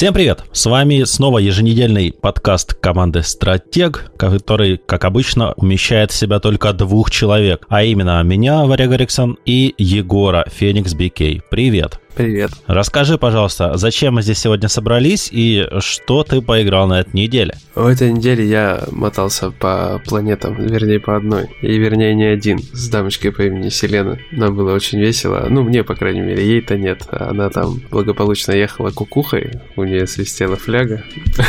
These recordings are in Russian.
Всем привет! С вами снова еженедельный подкаст команды «Стратег», который, как обычно, умещает в себя только двух человек, а именно меня, Варя Гарриксон, и Егора, Феникс Бикей. Привет! Привет. Расскажи, пожалуйста, зачем мы здесь сегодня собрались и что ты поиграл на этой неделе? В этой неделе я мотался по планетам, вернее по одной, и вернее не один, с дамочкой по имени Селена. Нам было очень весело, ну мне, по крайней мере, ей-то нет. Она там благополучно ехала кукухой, у нее свистела фляга.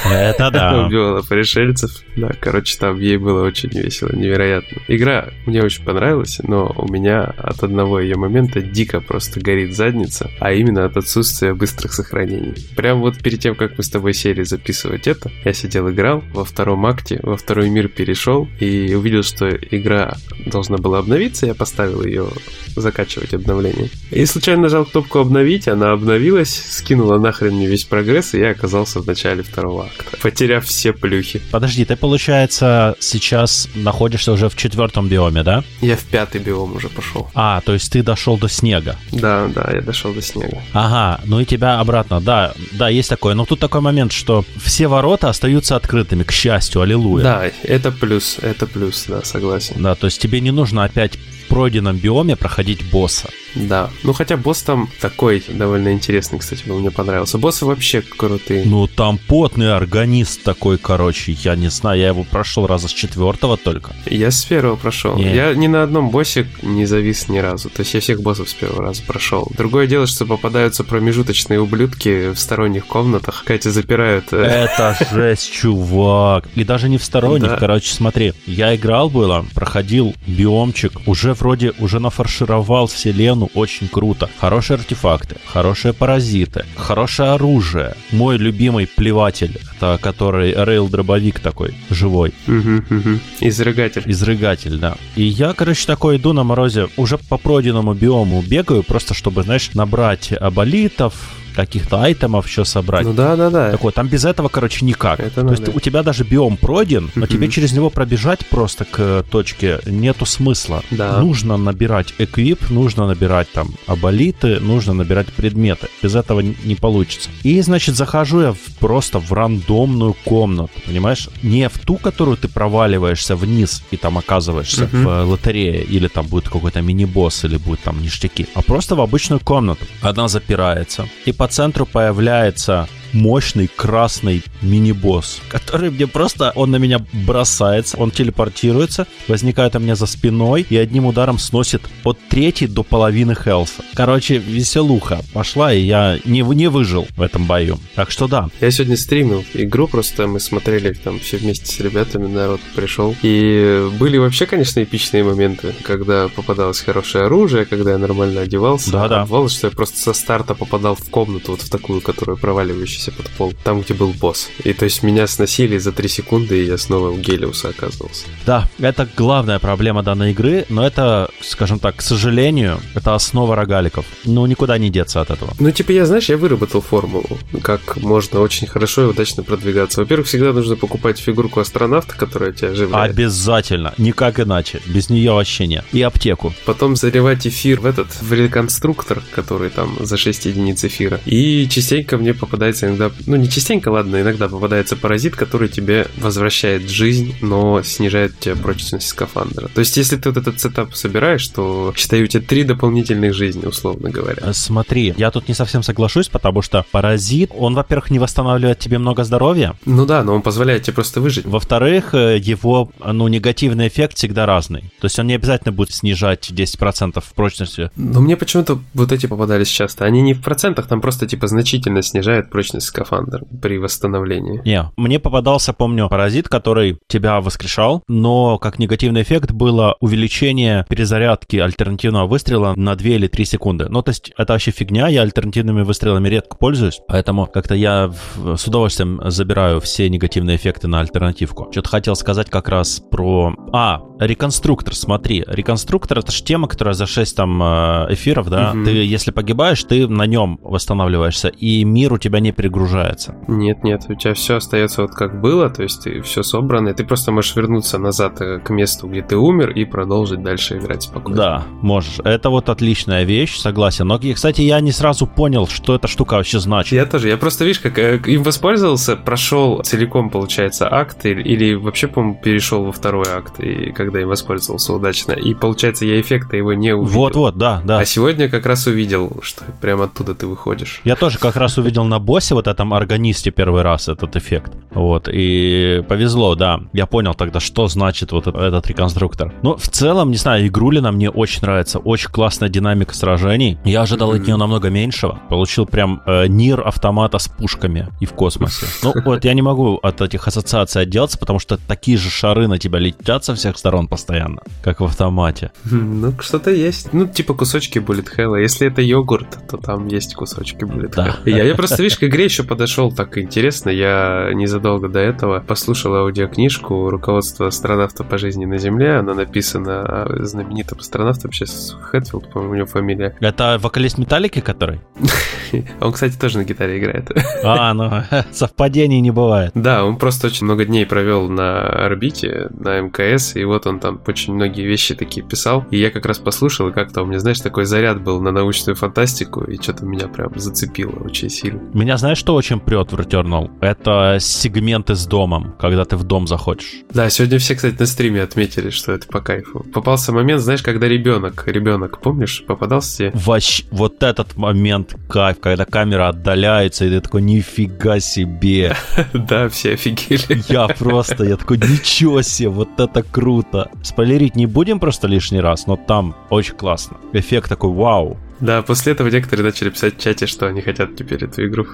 Это да. Убивала пришельцев. Да, короче, там ей было очень весело, невероятно. Игра мне очень понравилась, но у меня от одного ее момента дико просто горит задница, а а именно от отсутствия быстрых сохранений. Прям вот перед тем, как мы с тобой сели записывать это, я сидел играл во втором акте, во второй мир перешел и увидел, что игра должна была обновиться, я поставил ее закачивать обновление. И случайно нажал кнопку обновить, она обновилась, скинула нахрен мне весь прогресс, и я оказался в начале второго акта, потеряв все плюхи. Подожди, ты, получается, сейчас находишься уже в четвертом биоме, да? Я в пятый биом уже пошел. А, то есть ты дошел до снега? Да, да, я дошел до снега снега. Ага, ну и тебя обратно, да, да, есть такое. Но тут такой момент, что все ворота остаются открытыми, к счастью, аллилуйя. Да, это плюс, это плюс, да, согласен. Да, то есть тебе не нужно опять пройденном биоме проходить босса. Да. Ну, хотя босс там такой довольно интересный, кстати, был, мне понравился. Боссы вообще крутые. Ну, там потный органист такой, короче, я не знаю, я его прошел раза с четвертого только. Я с первого прошел. Нет. Я ни на одном боссе не завис ни разу. То есть я всех боссов с первого раза прошел. Другое дело, что попадаются промежуточные ублюдки в сторонних комнатах. Катя запирают. Э, Это жесть, чувак. И даже не в сторонних, да. короче, смотри. Я играл было, проходил биомчик, уже вроде уже нафаршировал вселенную, очень круто. Хорошие артефакты, хорошие паразиты, хорошее оружие. Мой любимый плеватель, это который рейл-дробовик такой, живой. Угу, угу. Изрыгатель. Изрыгатель, да. И я, короче, такой иду на морозе, уже по пройденному биому бегаю, просто чтобы, знаешь, набрать аболитов, каких-то айтемов еще собрать. Ну да, да, да. Такой, там без этого, короче, никак. Это То надо. есть у тебя даже биом пройден, но тебе через него пробежать просто к точке нету смысла. Да. Нужно набирать эквип, нужно набирать там аболиты, нужно набирать предметы. Без этого не получится. И, значит, захожу я в, просто в рандомную комнату, понимаешь? Не в ту, которую ты проваливаешься вниз и там оказываешься в э, лотерее, или там будет какой-то мини-босс, или будет там ништяки, а просто в обычную комнату. Одна запирается. И по центру появляется мощный красный мини-босс, который мне просто, он на меня бросается, он телепортируется, возникает у меня за спиной и одним ударом сносит от трети до половины хелса. Короче, веселуха пошла, и я не, не выжил в этом бою. Так что да. Я сегодня стримил игру, просто мы смотрели там все вместе с ребятами, народ пришел. И были вообще, конечно, эпичные моменты, когда попадалось хорошее оружие, когда я нормально одевался. Да-да. Бывало, что я просто со старта попадал в комнату, вот в такую, которая проваливающаяся спускающийся под пол, там, где был босс. И то есть меня сносили за 3 секунды, и я снова у Гелиуса оказывался. Да, это главная проблема данной игры, но это, скажем так, к сожалению, это основа рогаликов. Ну, никуда не деться от этого. Ну, типа, я, знаешь, я выработал формулу, как можно очень хорошо и удачно продвигаться. Во-первых, всегда нужно покупать фигурку астронавта, которая тебя оживляет. Обязательно, никак иначе. Без нее вообще нет. И аптеку. Потом заливать эфир в этот, в реконструктор, который там за 6 единиц эфира. И частенько мне попадается иногда, ну не частенько, ладно, иногда попадается паразит, который тебе возвращает жизнь, но снижает тебе прочность скафандра. То есть, если ты вот этот сетап собираешь, то, считай, у тебя три дополнительных жизни, условно говоря. Э, смотри, я тут не совсем соглашусь, потому что паразит, он, во-первых, не восстанавливает тебе много здоровья. Ну да, но он позволяет тебе просто выжить. Во-вторых, э, его, ну, негативный эффект всегда разный. То есть он не обязательно будет снижать 10% прочности. Но мне почему-то вот эти попадались часто. Они не в процентах, там просто типа значительно снижают прочность скафандр при восстановлении. Не, мне попадался, помню, паразит, который тебя воскрешал, но как негативный эффект было увеличение перезарядки альтернативного выстрела на 2 или 3 секунды. Ну, то есть это вообще фигня, я альтернативными выстрелами редко пользуюсь, поэтому как-то я с удовольствием забираю все негативные эффекты на альтернативку. Что-то хотел сказать как раз про... А, реконструктор, смотри. Реконструктор — это же тема, которая за 6 там э, эфиров, да? Угу. Ты, если погибаешь, ты на нем восстанавливаешься, и мир у тебя не перегружается перегружается. Нет, нет, у тебя все остается вот как было, то есть ты все собрано, и ты просто можешь вернуться назад э, к месту, где ты умер, и продолжить дальше играть спокойно. Да, можешь. Это вот отличная вещь, согласен. Но, кстати, я не сразу понял, что эта штука вообще значит. Я тоже. Я просто, видишь, как э, им воспользовался, прошел целиком, получается, акт, или, или вообще, по-моему, перешел во второй акт, и когда им воспользовался удачно. И, получается, я эффекта его не увидел. Вот-вот, да, да. А сегодня как раз увидел, что прямо оттуда ты выходишь. Я тоже как раз увидел на боссе вот этом органисте первый раз этот эффект. Вот, и повезло, да. Я понял тогда, что значит вот этот реконструктор. Но в целом, не знаю, игрулина мне очень нравится. Очень классная динамика сражений. Я ожидал mm-hmm. от нее намного меньшего. Получил прям э, нир автомата с пушками и в космосе. Ну, вот я не могу от этих ассоциаций отделаться, потому что такие же шары на тебя летят со всех сторон постоянно, как в автомате. Ну, что-то есть. Ну, типа кусочки Bullet Hell. Если это йогурт, то там есть кусочки Bullet Hell. Я просто, видишь, к игре еще подошел так интересно. Я незадолго до этого послушал аудиокнижку руководства астронавта по жизни на Земле. Она написана знаменитым астронавтом, сейчас Хэтфилд, по-моему, у него фамилия. Это вокалист Металлики, который? Он, кстати, тоже на гитаре играет. А, ну, совпадений не бывает. Да, он просто очень много дней провел на орбите, на МКС, и вот он там очень многие вещи такие писал. И я как раз послушал, и как-то у меня, знаешь, такой заряд был на научную фантастику, и что-то меня прям зацепило очень сильно. Меня знаешь, что очень прет в Returnal? Это сегменты с домом, когда ты в дом заходишь. Да, сегодня все, кстати, на стриме отметили, что это по кайфу. Попался момент, знаешь, когда ребенок, ребенок, помнишь, попадался тебе? Вообще, вот этот момент кайф, когда камера отдаляется, и ты такой, нифига себе. Да, все офигели. Я просто, я такой, ничего себе, вот это круто. Спойлерить не будем просто лишний раз, но там очень классно. Эффект такой, вау, да, после этого некоторые начали писать в чате, что они хотят теперь эту игру.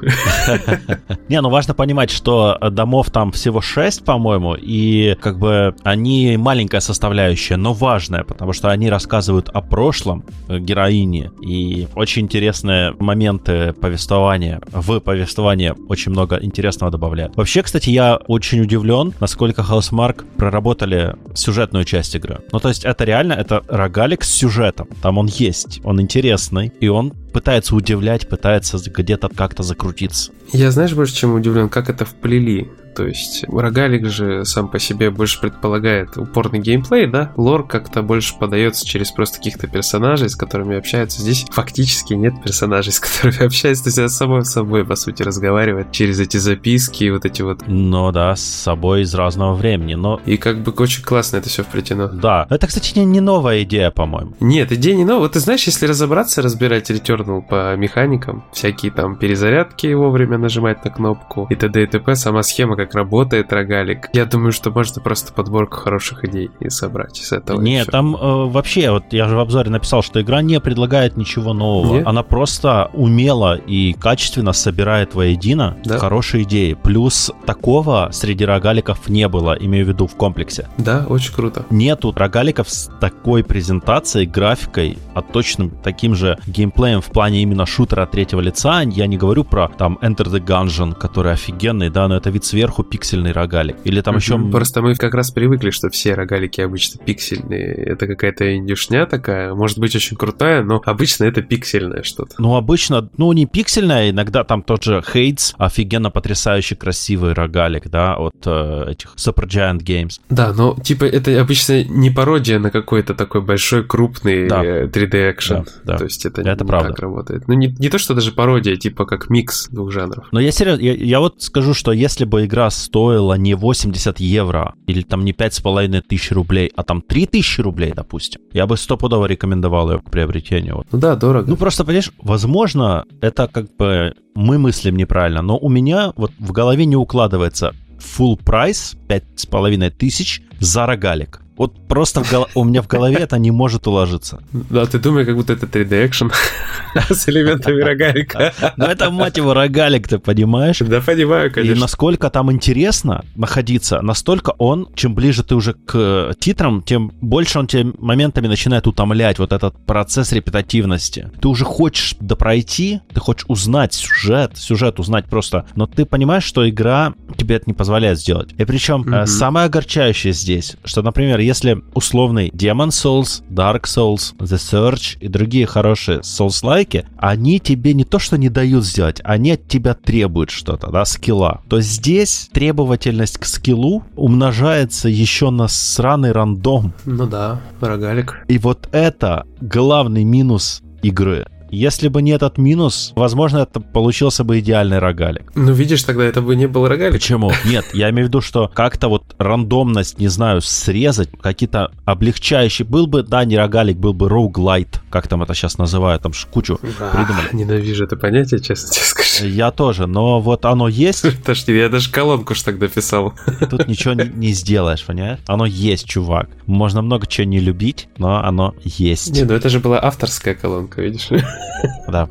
Не, ну важно понимать, что домов там всего 6, по-моему, и как бы они маленькая составляющая, но важная, потому что они рассказывают о прошлом героини, и очень интересные моменты повествования. В повествование очень много интересного добавляют. Вообще, кстати, я очень удивлен, насколько Housemark проработали сюжетную часть игры. Ну, то есть это реально, это рогалик с сюжетом. Там он есть, он интересный, классный, и он пытается удивлять, пытается где-то как-то закрутиться. Я знаешь больше, чем удивлен, как это вплели. То есть рогалик же сам по себе больше предполагает упорный геймплей, да? Лор как-то больше подается через просто каких-то персонажей, с которыми общаются. Здесь фактически нет персонажей, с которыми общаются. То есть это само собой, по сути, разговаривает через эти записки и вот эти вот... Ну да, с собой из разного времени, но... И как бы очень классно это все вплетено. Да. Это, кстати, не, не новая идея, по-моему. Нет, идея не новая. Вот ты знаешь, если разобраться, разбирать Returnal по механикам, всякие там перезарядки вовремя нажимать на кнопку и т.д. и т.п. Сама схема, как работает рогалик. Я думаю, что можно просто подборку хороших идей и собрать из этого. Нет, там э, вообще, вот я же в обзоре написал, что игра не предлагает ничего нового. Нет? Она просто умело и качественно собирает воедино да? хорошие идеи. Плюс такого среди рогаликов не было, имею в виду в комплексе. Да, очень круто. Нету рогаликов с такой презентацией, графикой, а точно таким же геймплеем в плане именно шутера третьего лица. Я не говорю про там Enter the Gungeon, который офигенный, да, но это вид сверху пиксельный рогалик. Или там еще... Просто мы как раз привыкли, что все рогалики обычно пиксельные. Это какая-то индюшня такая, может быть очень крутая, но обычно это пиксельное что-то. Ну, обычно, ну, не пиксельное, иногда там тот же Хейтс, офигенно потрясающий красивый рогалик, да, от э, этих Supergiant Games. Да, но типа это обычно не пародия на какой-то такой большой крупный да. 3D экшен. Да, да. То есть это, это не правда. так работает. Ну, не, не то, что даже пародия, типа как микс двух жанров. Но я серьезно, я, я вот скажу, что если бы игра стоила не 80 евро или там не 5,5 тысяч рублей, а там 3 тысячи рублей, допустим, я бы стопудово рекомендовал ее к приобретению. Ну да, дорого. Ну просто, понимаешь, возможно, это как бы мы мыслим неправильно, но у меня вот в голове не укладывается full прайс 5,5 тысяч за рогалик. Вот просто в гол... у меня в голове это не может уложиться. Да, ты думаешь, как будто это 3D экшен с элементами рогалика. Ну это, мать его, рогалик, ты понимаешь? Да, понимаю, конечно. И насколько там интересно находиться, настолько он, чем ближе ты уже к титрам, тем больше он тебе моментами начинает утомлять, вот этот процесс репетативности. Ты уже хочешь допройти, ты хочешь узнать сюжет, сюжет узнать просто, но ты понимаешь, что игра тебе это не позволяет сделать. И причем mm самое огорчающее здесь, что, например, если условный Demon Souls, Dark Souls, The Search и другие хорошие Souls-лайки, они тебе не то что не дают сделать, они от тебя требуют что-то, да, скилла, то здесь требовательность к скиллу умножается еще на сраный рандом. Ну да, рогалик. И вот это главный минус игры. Если бы не этот минус, возможно, это получился бы идеальный рогалик. Ну, видишь, тогда это бы не был рогалик. Почему? Нет, я имею в виду, что как-то вот рандомность, не знаю, срезать, какие-то облегчающие. Был бы, да, не рогалик, был бы роуглайт, как там это сейчас называют, там кучу да, придумали. Ненавижу это понятие, честно тебе скажу. Я тоже, но вот оно есть. Подожди, я даже колонку ж тогда писал. Тут ничего не сделаешь, понимаешь? Оно есть, чувак. Можно много чего не любить, но оно есть. Не, ну это же была авторская колонка, видишь? Да.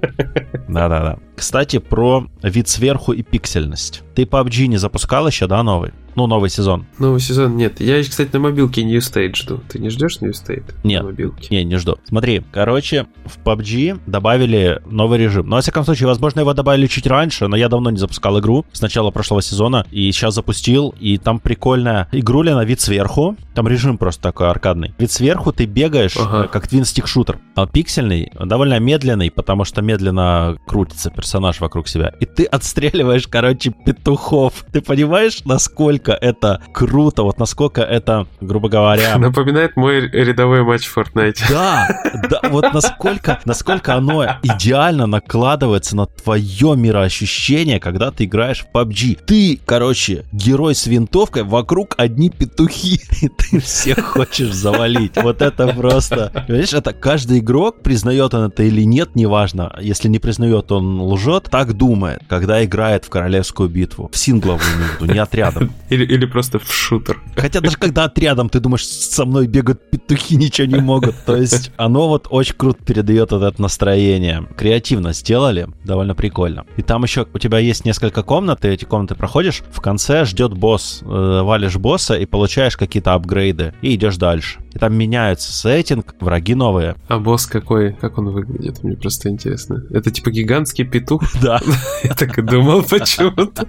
Да-да-да. Кстати, про вид сверху и пиксельность. Ты PUBG не запускал еще, да, новый? Ну, новый сезон. Новый сезон нет. Я, кстати, на мобилке New State жду. Ты не ждешь New State? Нет. На мобилке? Не, не жду. Смотри, короче, в PUBG добавили новый режим. Но, во всяком случае, возможно, его добавили чуть раньше, но я давно не запускал игру с начала прошлого сезона, и сейчас запустил, и там прикольная игруля на вид сверху. Там режим просто такой аркадный. Вид сверху ты бегаешь, ага. Э, как твинстик шутер. А пиксельный, довольно медленный, потому что медленно крутится персонаж вокруг себя. И ты отстреливаешь, короче, петухов. Ты понимаешь, насколько это круто, вот насколько это, грубо говоря... Напоминает мой рядовой матч в Fortnite. Да, да, вот насколько, насколько оно идеально накладывается на твое мироощущение, когда ты играешь в PUBG. Ты, короче, герой с винтовкой, вокруг одни петухи, и ты всех хочешь завалить. Вот это просто... Понимаешь, это каждый игрок, признает он это или нет, неважно. Если не признает, он лжет. Так думает, когда играет в королевскую битву. В сингловую минуту, не отрядом. Или, или просто в шутер. Хотя даже когда отрядом, ты думаешь, со мной бегают петухи, ничего не могут. То есть оно вот очень круто передает вот это настроение. Креативно сделали, довольно прикольно. И там еще у тебя есть несколько комнат, ты эти комнаты проходишь, в конце ждет босс. Э, валишь босса и получаешь какие-то апгрейды. И идешь дальше. И там меняется сеттинг, враги новые. А босс какой? Как он выглядит? Мне просто интересно. Это типа гигантский петух? Да. Я так и думал почему-то.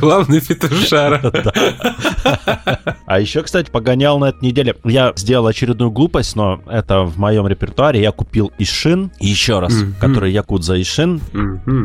Главный петушара. А еще, кстати, погонял на этой неделе. Я сделал очередную глупость, но это в моем репертуаре. Я купил Ишин, еще раз, который Якудза Ишин.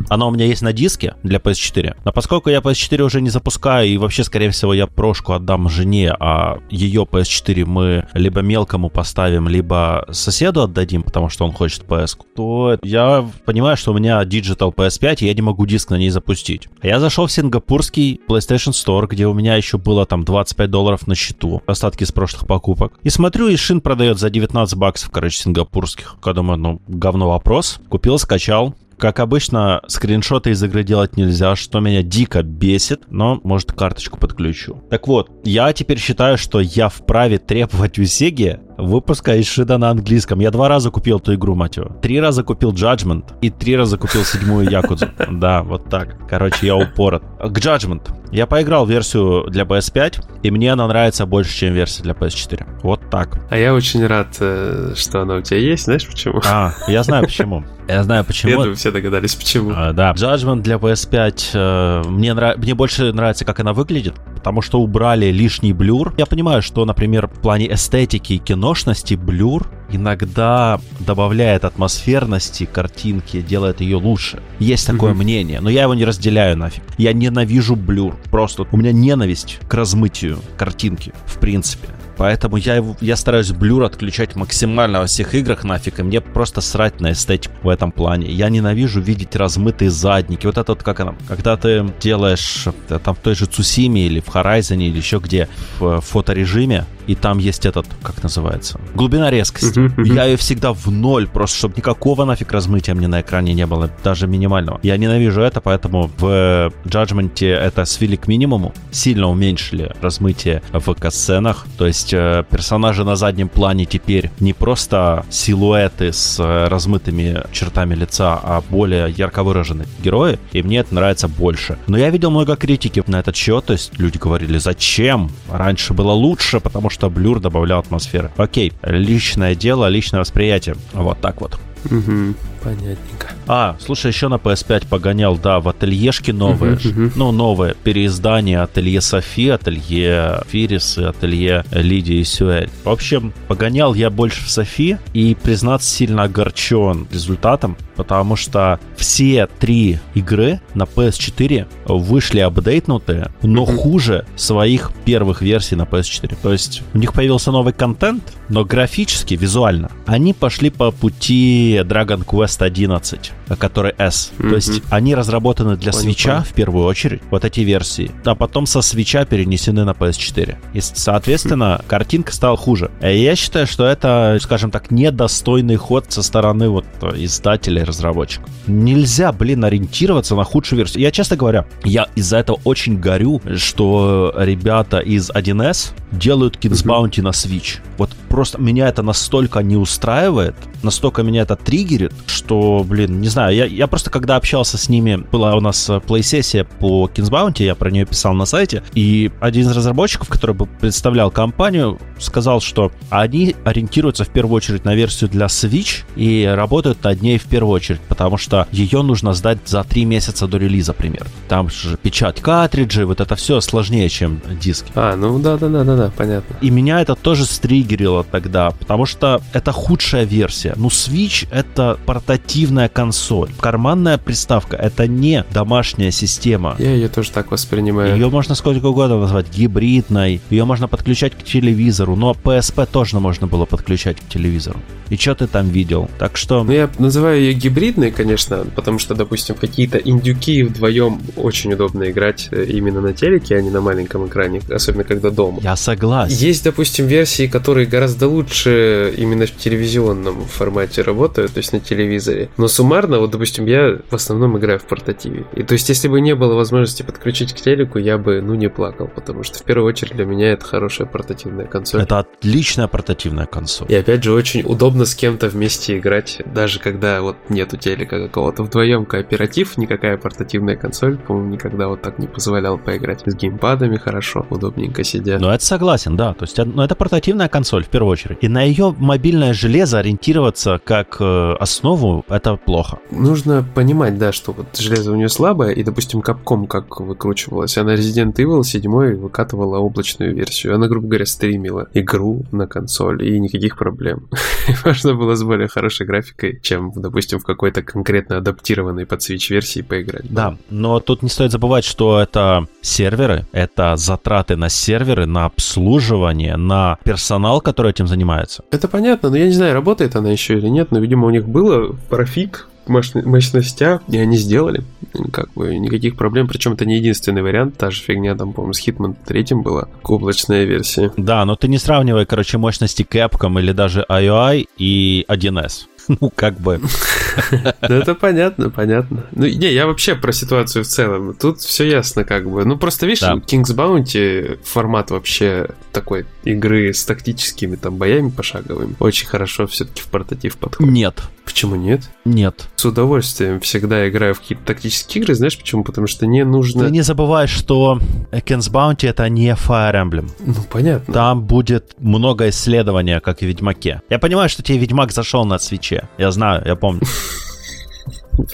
Она у меня есть на диске для PS4. Но поскольку я PS4 уже не запускаю, и вообще, скорее всего, я прошку отдам жене, а ее PS4 мы либо мелкому поставим, либо соседу отдадим, потому что он хочет PS, то я понимаю, что у меня Digital PS5, и я не могу диск на ней запустить. А я зашел в сингапурский PlayStation Store, где у меня еще было там 25 долларов на счету, остатки с прошлых покупок. И смотрю, и шин продает за 19 баксов, короче, сингапурских. Я думаю, ну, говно вопрос. Купил, скачал, как обычно, скриншоты из игры делать нельзя, что меня дико бесит, но, может, карточку подключу. Так вот, я теперь считаю, что я вправе требовать у Сеги выпуска Ишида на английском. Я два раза купил эту игру, мать его. Три раза купил Judgment и три раза купил седьмую Якудзу. Да, вот так. Короче, я упорот. К Judgment. Я поиграл версию для PS5, и мне она нравится больше, чем версия для PS4. Вот так. А я очень рад, э, что она у тебя есть. Знаешь почему? А, я знаю почему. Я знаю почему. Я думаю, все догадались почему. А, да. Judgment для PS5 э, мне, нрав... мне больше нравится, как она выглядит, потому что убрали лишний блюр. Я понимаю, что, например, в плане эстетики и киношности блюр иногда добавляет атмосферности картинки, делает ее лучше. Есть такое mm-hmm. мнение, но я его не разделяю нафиг. Я ненавижу блюр. Просто у меня ненависть к размытию картинки, в принципе. Поэтому я, я стараюсь блюр отключать максимально во всех играх нафиг, и мне просто срать на эстетику в этом плане. Я ненавижу видеть размытые задники. Вот это вот как она, когда ты делаешь э, там в той же Цусиме или в Horizon или еще где в фоторежиме, и там есть этот, как называется, глубина резкости. Uh-huh, uh-huh. Я ее всегда в ноль, просто чтобы никакого нафиг размытия мне на экране не было, даже минимального. Я ненавижу это, поэтому в Judgment это свели к минимуму, сильно уменьшили размытие в касценах, то есть э, персонажи на заднем плане теперь не просто силуэты с э, размытыми чертами лица, а более ярко выраженные герои, и мне это нравится больше. Но я видел много критики на этот счет, то есть люди говорили, зачем? Раньше было лучше, потому что что блюр добавлял атмосферы. Окей, личное дело, личное восприятие. Вот так вот. Угу, понятненько. А, слушай, еще на PS5 погонял, да, в ательешке новые. Uh-huh, uh-huh. Ну, новое переиздание ателье Софи, ателье Фирис и ателье Лидии Сюэль. В общем, погонял я больше в Софи и, признаться, сильно огорчен результатом, потому что все три игры на PS4 вышли апдейтнутые, но uh-huh. хуже своих первых версий на PS4. То есть у них появился новый контент, но графически, визуально, они пошли по пути Dragon Quest 11 который S. Mm-hmm. То есть они разработаны для свеча в первую очередь, вот эти версии, а потом со свеча перенесены на PS4. И, соответственно, mm-hmm. картинка стала хуже. И я считаю, что это, скажем так, недостойный ход со стороны вот издателей, разработчиков. Нельзя, блин, ориентироваться на худшую версию. Я, честно говоря, я из-за этого очень горю, что ребята из 1С делают Kids Bounty mm-hmm. на Switch. Вот просто меня это настолько не устраивает, настолько меня это триггерит, что, блин, не знаю, я, я просто когда общался с ними, была у нас плей-сессия по Kings Bounty, я про нее писал на сайте, и один из разработчиков, который представлял компанию, сказал, что они ориентируются в первую очередь на версию для Switch и работают над ней в первую очередь, потому что ее нужно сдать за три месяца до релиза, примерно. Там же печать картриджей, вот это все сложнее, чем диски. А, ну да-да-да-да, понятно. И меня это тоже стригерило тогда, потому что это худшая версия. Ну, Switch — это портативная консоль. Карманная приставка — это не домашняя система. Я ее тоже так воспринимаю. Ее можно сколько угодно назвать гибридной, ее можно подключать к телевизору, но PSP тоже можно было подключать к телевизору. И что ты там видел? Так что... Ну, я называю ее гибридной, конечно, потому что, допустим, какие-то индюки вдвоем очень удобно играть э, именно на телеке, а не на маленьком экране, особенно когда дома. Я согласен. Есть, допустим, версии, которые гораздо лучше именно в телевизионном формате работают, то есть на телевизоре. Но суммарно, вот, допустим, я в основном играю в портативе. И то есть, если бы не было возможности подключить к телеку, я бы, ну, не плакал, потому что в первую очередь для меня это хорошая портативная консоль. Это отличная портативная консоль. И опять же, очень удобно с кем-то вместе играть, даже когда вот нету телека какого-то. Вдвоем кооператив, никакая портативная консоль, по-моему, никогда вот так не позволял поиграть. С геймпадами хорошо, удобненько сидя. Ну, это согласен, да. То есть, ну, это портативная консоль в первую очередь. И на ее мобильное железо ориентироваться как э, основу, это плохо. Нужно понимать, да, что вот железо у нее слабое, и, допустим, Capcom как выкручивалась. Она Resident Evil 7 выкатывала облачную версию. Она, грубо говоря, стримила игру на консоль, и никаких проблем. Можно было с более хорошей графикой, чем, допустим, в какой-то конкретно адаптированной под Switch версии поиграть. Да, но тут не стоит забывать, что это серверы, это затраты на серверы, на обслуживание, на персонал, который этим занимается. Это понятно, но я не знаю, работает она еще или нет, но, видимо, у них было профик мощностях, и они сделали. Как бы никаких проблем. Причем это не единственный вариант. Та же фигня там, по-моему, с Hitman 3 была. Облачная версия. Да, но ты не сравнивай, короче, мощности Capcom или даже IOI и 1С. Ну, как бы. Ну, это понятно, понятно. Ну, не, я вообще про ситуацию в целом. Тут все ясно, как бы. Ну, просто, видишь, King's Bounty формат вообще такой игры с тактическими там боями пошаговыми. Очень хорошо все-таки в портатив подходит. Нет. Почему нет? Нет. С удовольствием всегда играю в какие-то тактические игры. Знаешь почему? Потому что не нужно... Ты не забывай, что King's Bounty это не Fire Emblem. Ну, понятно. Там будет много исследования, как и в Ведьмаке. Я понимаю, что тебе Ведьмак зашел на свече. Я знаю, я помню.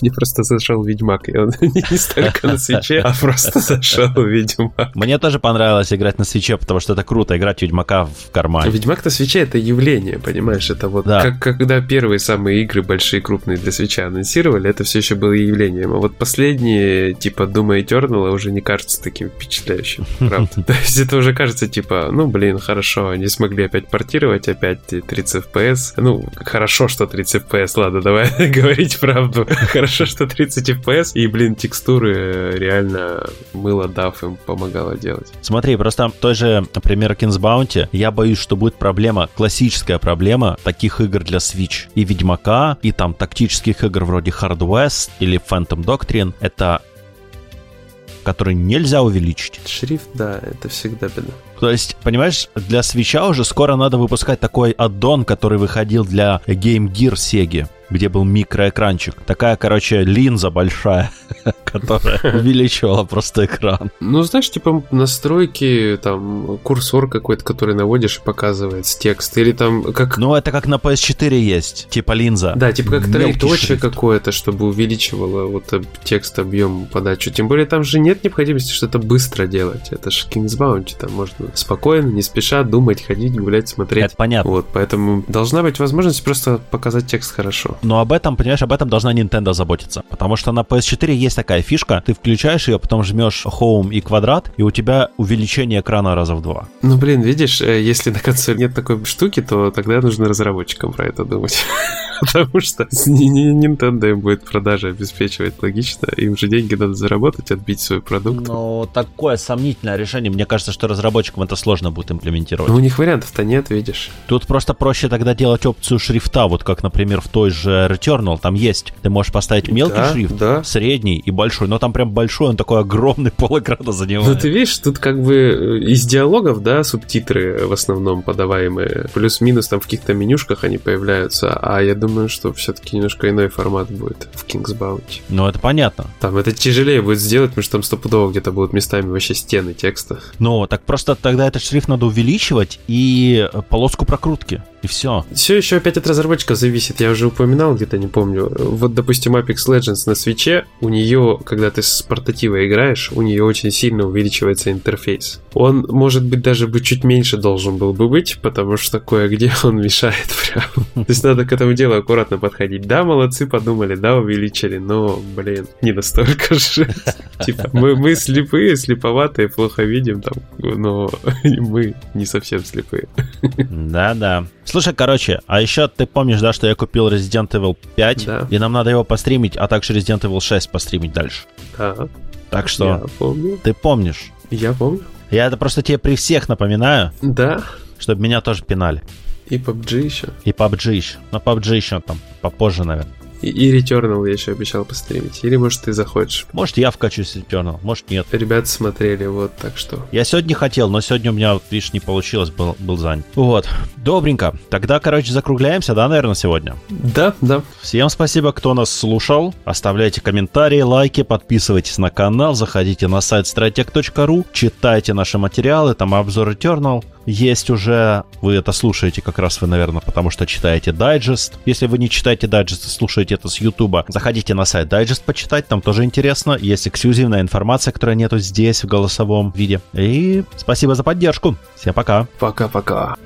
Мне просто зашел Ведьмак, и он не столько на свече, а просто зашел Ведьмак. Мне тоже понравилось играть на свече, потому что это круто, играть Ведьмака в кармане. Ведьмак на свече — это явление, понимаешь? Это вот да. как когда первые самые игры большие, крупные для свеча анонсировали, это все еще было явлением. А вот последние, типа Doom Eternal, уже не кажется таким впечатляющим, правда. То есть это уже кажется, типа, ну, блин, хорошо, они смогли опять портировать, опять 30 FPS. Ну, хорошо, что 30 FPS, ладно, давай говорить правду. Хорошо, что 30 FPS, и, блин, текстуры реально мыло дав им помогало делать. Смотри, просто той же, например, Kings Bounty, я боюсь, что будет проблема, классическая проблема таких игр для Switch. И Ведьмака, и там тактических игр вроде Hard West или Phantom Doctrine. Это который нельзя увеличить. Шрифт, да, это всегда беда. То есть, понимаешь, для свеча уже скоро надо выпускать такой аддон, который выходил для Game Gear Sega где был микроэкранчик. Такая, короче, линза большая, которая увеличивала просто экран. Ну, знаешь, типа настройки, там, курсор какой-то, который наводишь и показывает текст, или там как... Ну, это как на PS4 есть, типа линза. Да, типа как троеточие какое-то, чтобы увеличивало вот текст, объем, подачу. Тем более там же нет необходимости что-то быстро делать. Это же King's Bounty, там можно спокойно, не спеша думать, ходить, гулять, смотреть. Это понятно. Вот, поэтому должна быть возможность просто показать текст хорошо. Но об этом, понимаешь, об этом должна Nintendo заботиться. Потому что на PS4 есть такая фишка, ты включаешь ее, потом жмешь Home и квадрат, и у тебя увеличение экрана раза в два. Ну, блин, видишь, э, если на консоли нет такой штуки, то тогда нужно разработчикам про это думать. Потому что не Nintendo им будет продажи обеспечивать логично. Им же деньги надо заработать, отбить свой продукт. Ну, такое сомнительное решение. Мне кажется, что разработчикам это сложно будет имплементировать. Ну, у них вариантов-то нет, видишь. Тут просто проще тогда делать опцию шрифта, вот как, например, в той же Returnal, там есть. Ты можешь поставить мелкий да, шрифт, да. средний и большой, но там прям большой, он такой огромный пол экрана занимает. Ну ты видишь, тут как бы э, из диалогов, да, субтитры в основном подаваемые, плюс-минус там в каких-то менюшках они появляются, а я думаю, что все-таки немножко иной формат будет в King's Bounty. Ну это понятно. Там это тяжелее будет сделать, потому что там стопудово где-то будут местами вообще стены текста. Ну, так просто тогда этот шрифт надо увеличивать и полоску прокрутки и все. Все еще опять от разработчика зависит. Я уже упоминал где-то, не помню. Вот, допустим, Apex Legends на свече, у нее, когда ты с портатива играешь, у нее очень сильно увеличивается интерфейс. Он, может быть, даже бы чуть меньше должен был бы быть, потому что кое-где он мешает прям. То есть надо к этому делу аккуратно подходить. Да, молодцы, подумали, да, увеличили, но, блин, не настолько же. Типа, мы, мы слепые, слеповатые, плохо видим там, но мы не совсем слепые. Да-да. Слушай, короче, а еще ты помнишь, да, что я купил Resident Evil 5, да. и нам надо его постримить, а также Resident Evil 6 постримить дальше. Да. Так что я помню. ты помнишь. Я помню. Я это просто тебе при всех напоминаю. Да. Чтобы меня тоже пинали. И PUBG еще. И PUBG еще. Но PUBG еще там попозже, наверное. И, и Returnal я еще обещал постримить. Или, может, ты захочешь. Может, я вкачусь Returnal, может, нет. Ребята смотрели, вот, так что. Я сегодня хотел, но сегодня у меня, видишь, не получилось, был, был занят. Вот. Добренько. Тогда, короче, закругляемся, да, наверное, сегодня? Да, да. Всем спасибо, кто нас слушал. Оставляйте комментарии, лайки, подписывайтесь на канал, заходите на сайт strateg.ru, читайте наши материалы, там обзор Returnal есть уже, вы это слушаете как раз вы, наверное, потому что читаете дайджест. Если вы не читаете дайджест и слушаете это с Ютуба, заходите на сайт дайджест почитать, там тоже интересно. Есть эксклюзивная информация, которая нету здесь в голосовом виде. И спасибо за поддержку. Всем пока. Пока-пока.